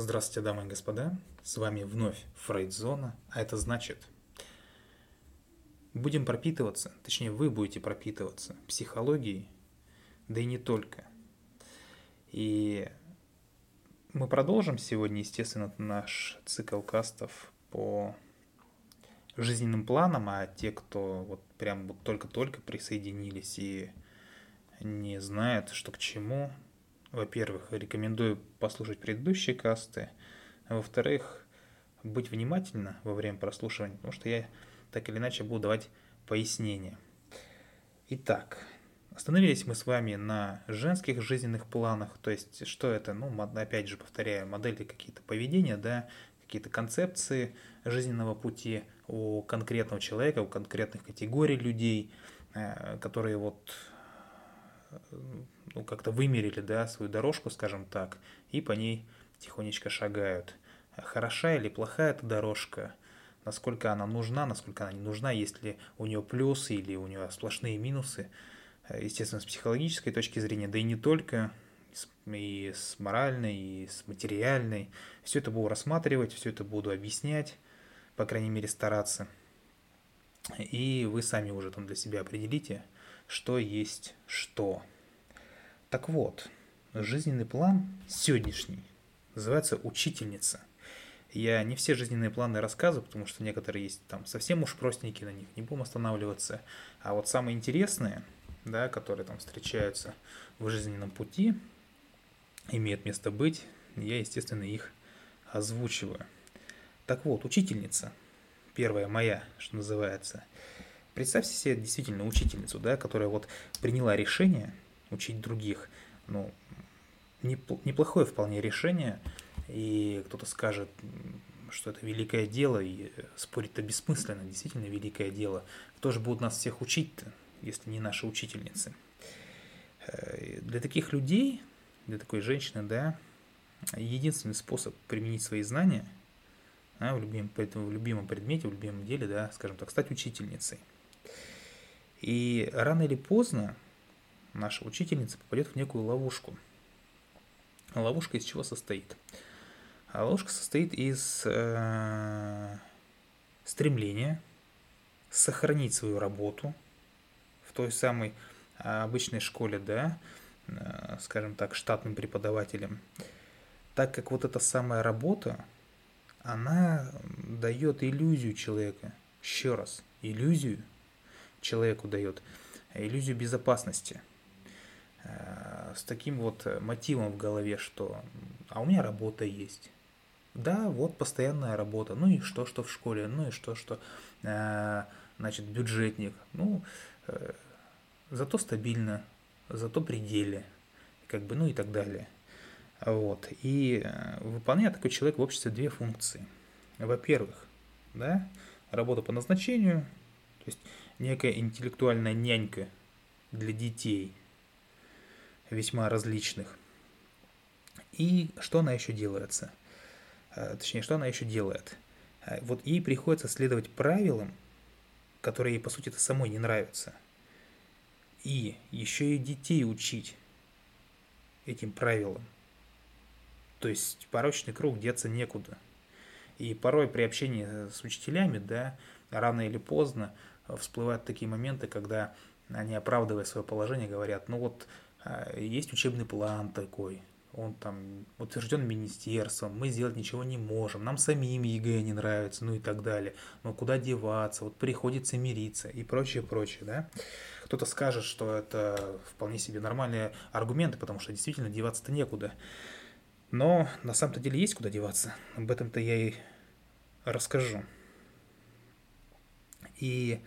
Здравствуйте, дамы и господа. С вами вновь Фрейдзона, а это значит, будем пропитываться, точнее вы будете пропитываться психологией, да и не только. И мы продолжим сегодня, естественно, наш цикл кастов по жизненным планам, а те, кто вот прям вот только-только присоединились и не знают, что к чему, во-первых, рекомендую послушать предыдущие касты, а во-вторых, быть внимательно во время прослушивания, потому что я так или иначе буду давать пояснения. Итак, остановились мы с вами на женских жизненных планах, то есть что это, ну, опять же повторяю, модели какие-то поведения, да, какие-то концепции жизненного пути у конкретного человека, у конкретных категорий людей, э, которые вот ну, как-то вымерили, да, свою дорожку, скажем так, и по ней тихонечко шагают. Хороша или плохая эта дорожка, насколько она нужна, насколько она не нужна, есть ли у нее плюсы или у нее сплошные минусы, естественно, с психологической точки зрения, да и не только, и с моральной, и с материальной. Все это буду рассматривать, все это буду объяснять, по крайней мере, стараться. И вы сами уже там для себя определите, что есть что. Так вот, жизненный план сегодняшний называется «Учительница». Я не все жизненные планы рассказываю, потому что некоторые есть там совсем уж простенькие, на них не будем останавливаться. А вот самые интересные, да, которые там встречаются в жизненном пути, имеют место быть, я, естественно, их озвучиваю. Так вот, учительница, первая моя, что называется. Представьте себе действительно учительницу, да, которая вот приняла решение – учить других. Ну, неплохое вполне решение, и кто-то скажет, что это великое дело, и спорить-то бессмысленно, действительно великое дело. Кто же будет нас всех учить-то, если не наши учительницы? Э, для таких людей, для такой женщины, да, единственный способ применить свои знания да, в, любимом, в любимом предмете, в любимом деле, да, скажем так, стать учительницей. И рано или поздно наша учительница попадет в некую ловушку. Ловушка из чего состоит? А ловушка состоит из э, стремления сохранить свою работу в той самой обычной школе, да, э, скажем так, штатным преподавателем, так как вот эта самая работа, она дает иллюзию человека, еще раз, иллюзию человеку дает, иллюзию безопасности – Э, с таким вот мотивом в голове, что а у меня работа есть. Да, вот постоянная работа. Ну и что, что в школе? Ну и что, что э, значит бюджетник. Ну, э, зато стабильно, зато пределе, как бы, ну и так далее. Вот. И выполняет такой человек в обществе две функции. Во-первых, да, работа по назначению, то есть некая интеллектуальная нянька для детей – весьма различных. И что она еще делается? Э, точнее, что она еще делает? Э, вот ей приходится следовать правилам, которые ей, по сути, -то самой не нравятся. И еще и детей учить этим правилам. То есть порочный круг деться некуда. И порой при общении с учителями, да, рано или поздно всплывают такие моменты, когда они, оправдывая свое положение, говорят, ну вот а, есть учебный план такой, он там утвержден министерством, мы сделать ничего не можем, нам самим ЕГЭ не нравится, ну и так далее. Но куда деваться, вот приходится мириться и прочее, прочее, да. Кто-то скажет, что это вполне себе нормальные аргументы, потому что действительно деваться-то некуда. Но на самом-то деле есть куда деваться. Об этом-то я и расскажу. И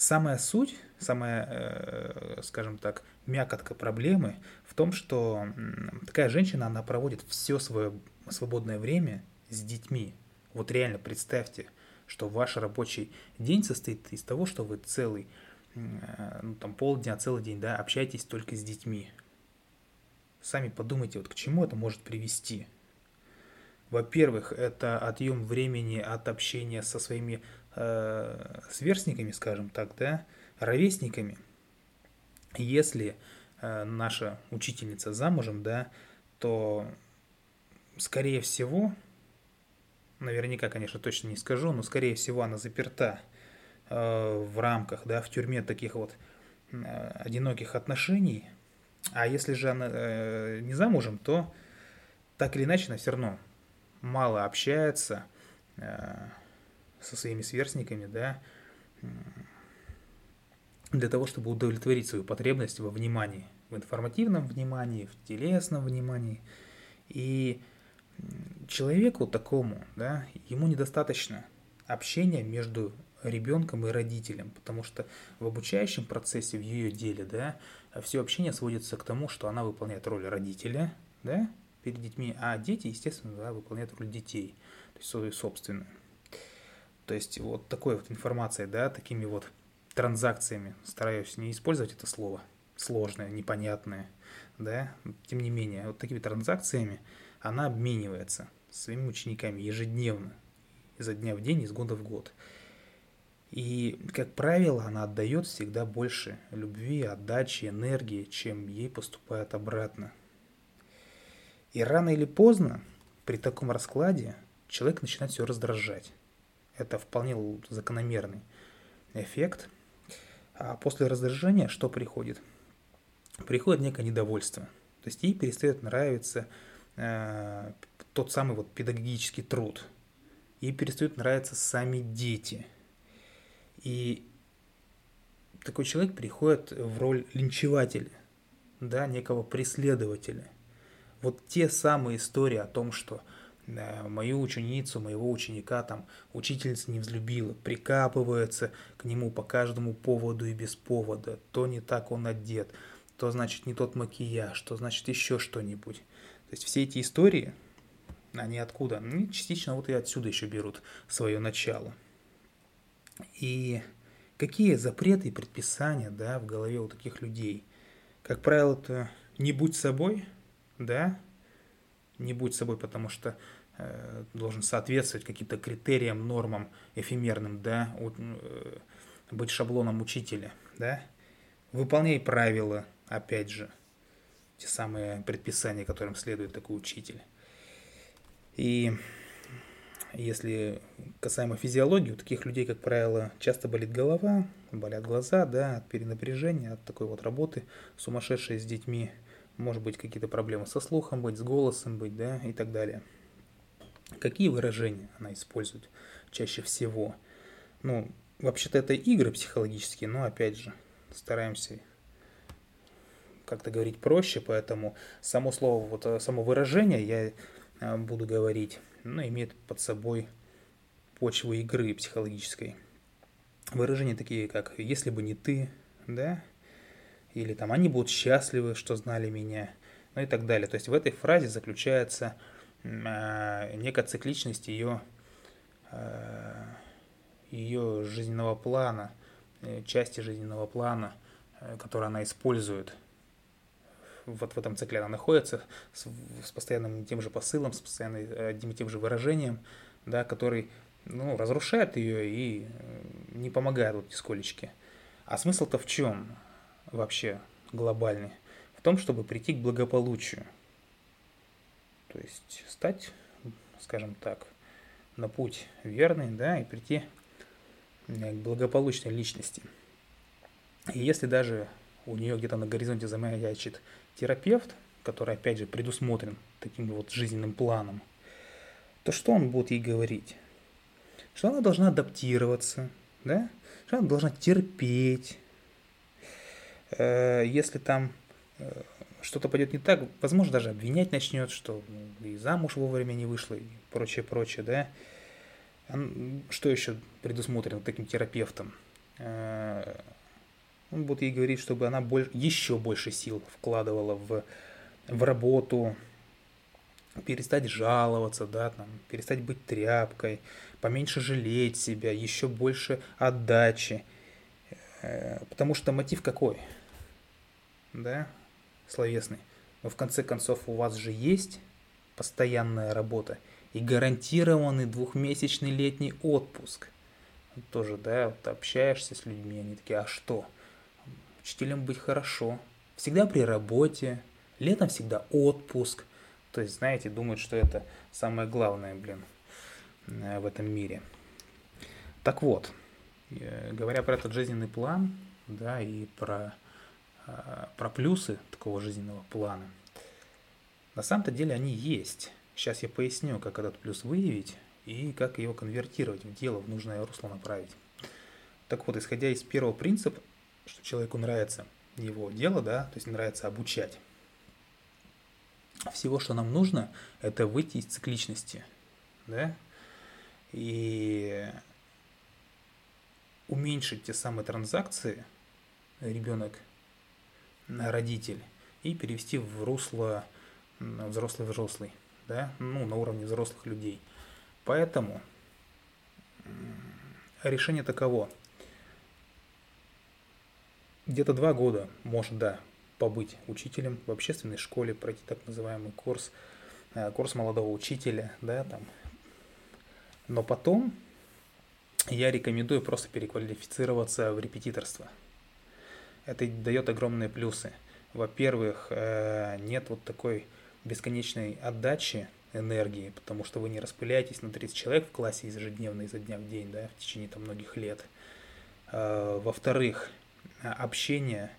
самая суть, самая, э, скажем так, мякотка проблемы в том, что такая женщина, она проводит все свое свободное время с детьми. Вот реально представьте, что ваш рабочий день состоит из того, что вы целый, э, ну там полдня, целый день, да, общаетесь только с детьми. Сами подумайте, вот к чему это может привести. Во-первых, это отъем времени от общения со своими э, сверстниками, скажем так, да, ровесниками – если э, наша учительница замужем, да, то скорее всего, наверняка, конечно, точно не скажу, но скорее всего она заперта э, в рамках, да, в тюрьме таких вот э, одиноких отношений. А если же она э, не замужем, то так или иначе она все равно мало общается э, со своими сверстниками, да, для того, чтобы удовлетворить свою потребность во внимании, в информативном внимании, в телесном внимании. И человеку такому, да, ему недостаточно общения между ребенком и родителем, потому что в обучающем процессе, в ее деле, да, все общение сводится к тому, что она выполняет роль родителя, да, перед детьми, а дети, естественно, да, выполняют роль детей, то есть свою собственную. То есть вот такой вот информацией, да, такими вот транзакциями, стараюсь не использовать это слово, сложное, непонятное, да, тем не менее, вот такими транзакциями она обменивается своими учениками ежедневно, изо дня в день, из года в год. И, как правило, она отдает всегда больше любви, отдачи, энергии, чем ей поступает обратно. И рано или поздно при таком раскладе человек начинает все раздражать. Это вполне закономерный эффект. А после раздражения что приходит? Приходит некое недовольство. То есть ей перестает нравиться э, тот самый вот педагогический труд. Ей перестают нравиться сами дети. И такой человек приходит в роль линчевателя, да, некого преследователя. Вот те самые истории о том, что мою ученицу, моего ученика там учительница не взлюбила, прикапывается к нему по каждому поводу и без повода, то не так он одет, то значит не тот макияж, то значит еще что-нибудь. То есть все эти истории, они откуда? Ну, частично вот и отсюда еще берут свое начало. И какие запреты и предписания, да, в голове у таких людей? Как правило, это не будь собой, да, не будь собой, потому что Э, должен соответствовать каким-то критериям, нормам эфемерным, да, э, быть шаблоном учителя, да, выполняй правила, опять же, те самые предписания, которым следует такой учитель. И если касаемо физиологии, у таких людей, как правило, часто болит голова, болят глаза, да, от перенапряжения, от такой вот работы сумасшедшей с детьми, может быть какие-то проблемы со слухом быть, с голосом быть, да, и так далее. Какие выражения она использует чаще всего? Ну, вообще-то это игры психологические, но опять же, стараемся как-то говорить проще, поэтому само слово, вот э, само выражение я э, буду говорить, ну, имеет под собой почву игры психологической. Выражения такие, как «если бы не ты», да, или там «они будут счастливы, что знали меня», ну и так далее. То есть в этой фразе заключается Э, некая цикличность ее, э, ее жизненного плана, э, части жизненного плана, который она использует вот в этом цикле она находится с, с постоянным тем же посылом, с постоянным одним и тем же выражением, да, который ну, разрушает ее и не помогает вот нисколечки. А смысл-то в чем вообще глобальный? В том, чтобы прийти к благополучию – то есть стать, скажем так, на путь верный, да, и прийти к благополучной личности. И если даже у нее где-то на горизонте замаячит терапевт, который, опять же, предусмотрен таким вот жизненным планом, то что он будет ей говорить? Что она должна адаптироваться, да? Что она должна терпеть. Э, если там э, что-то пойдет не так, возможно, даже обвинять начнет, что ну, и замуж вовремя не вышла, и прочее, прочее, да. Что еще предусмотрено таким терапевтом? Э, он будет ей говорить, чтобы она больше, еще больше сил вкладывала в, в работу, перестать жаловаться, да, там, перестать быть тряпкой, поменьше жалеть себя, еще больше отдачи. Потому что мотив какой? Да, словесный. Но в конце концов у вас же есть постоянная работа и гарантированный двухмесячный летний отпуск. Тоже, да, вот общаешься с людьми, они такие, а что? Учителем быть хорошо. Всегда при работе, летом всегда отпуск. То есть, знаете, думают, что это самое главное, блин, э, в этом мире. Так вот, э, говоря про этот жизненный план, да, и про, про плюсы такого жизненного плана, на самом-то деле они есть. Сейчас я поясню, как этот плюс выявить и как его конвертировать в дело, в нужное русло направить. Так вот, исходя из первого принципа, что человеку нравится его дело, да, то есть нравится обучать, всего, что нам нужно, это выйти из цикличности, да, и уменьшить те самые транзакции ребенок, родитель, и перевести в русло взрослый-взрослый, да, ну, на уровне взрослых людей. Поэтому решение таково. Где-то два года, может, да, побыть учителем в общественной школе, пройти так называемый курс, э, курс молодого учителя, да, там. Но потом я рекомендую просто переквалифицироваться в репетиторство. Это дает огромные плюсы. Во-первых, э, нет вот такой бесконечной отдачи энергии, потому что вы не распыляетесь на 30 человек в классе ежедневно, изо дня в день, да, в течение там многих лет. Э, во-вторых, общение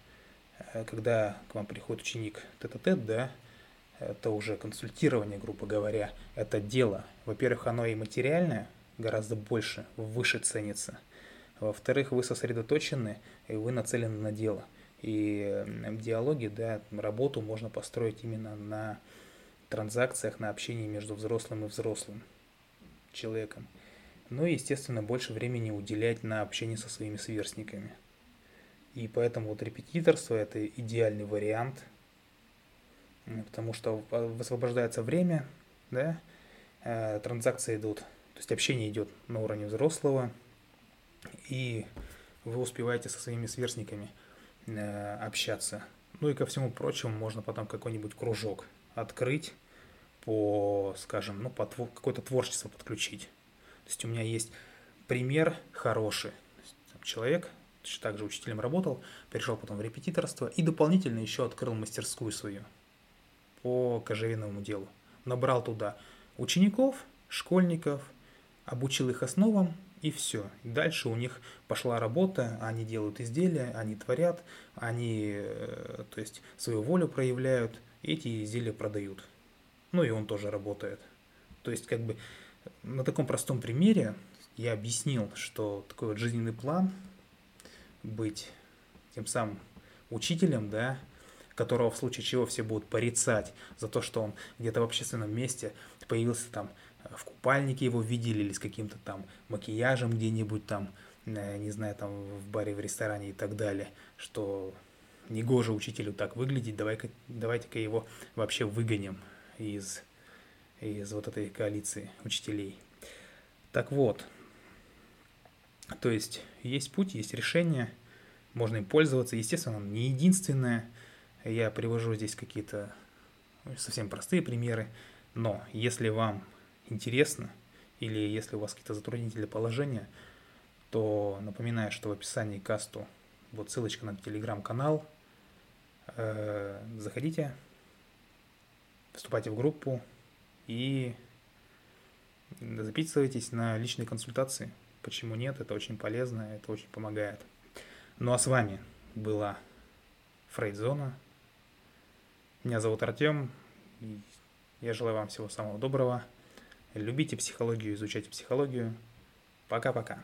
Э, когда к вам приходит ученик тет-а-тет, да, это уже консультирование, грубо говоря, это дело. Во-первых, оно и материальное гораздо больше, выше ценится. Во-вторых, вы сосредоточены, и вы нацелены на дело. И в диалоге, да, работу можно построить именно на транзакциях, на общении между взрослым и взрослым человеком. Ну и, естественно, больше времени уделять на общение со своими сверстниками. И поэтому вот репетиторство это идеальный вариант, потому что высвобождается время, да, э, транзакции идут, то есть общение идет на уровне взрослого, и вы успеваете со своими сверстниками э, общаться. Ну и ко всему прочему можно потом какой-нибудь кружок открыть по, скажем, ну, по какое-то творчество подключить. То есть у меня есть пример хороший. Человек точно так же учителем работал, перешел потом в репетиторство и дополнительно еще открыл мастерскую свою по кожевенному делу. Набрал туда учеников, школьников, обучил их основам и все. Дальше у них пошла работа, они делают изделия, они творят, они, э, то есть, свою волю проявляют, эти изделия продают. Ну и он тоже работает. То есть, как бы, на таком простом примере я объяснил, что такой вот жизненный план быть тем самым учителем, да, которого в случае чего все будут порицать за то, что он где-то в общественном месте появился там в купальнике его видели или с каким-то там макияжем где-нибудь там, э, не знаю, там в баре, в ресторане и так далее, что негоже учителю так выглядеть, давай-ка, давайте-ка его вообще выгоним из, из вот этой коалиции учителей. Так вот, то есть есть путь, есть решение, можно им пользоваться. Естественно, он не единственное. Я привожу здесь какие-то совсем простые примеры. Но если вам интересно или если у вас какие-то затруднительные положения, то напоминаю, что в описании к касту вот ссылочка на телеграм-канал. Э, заходите, вступайте в группу и записывайтесь на личные консультации. Почему нет? Это очень полезно, это очень помогает. Ну а с вами была Фрейдзона. Меня зовут Артем. Я желаю вам всего самого доброго. Любите психологию, изучайте психологию. Пока-пока.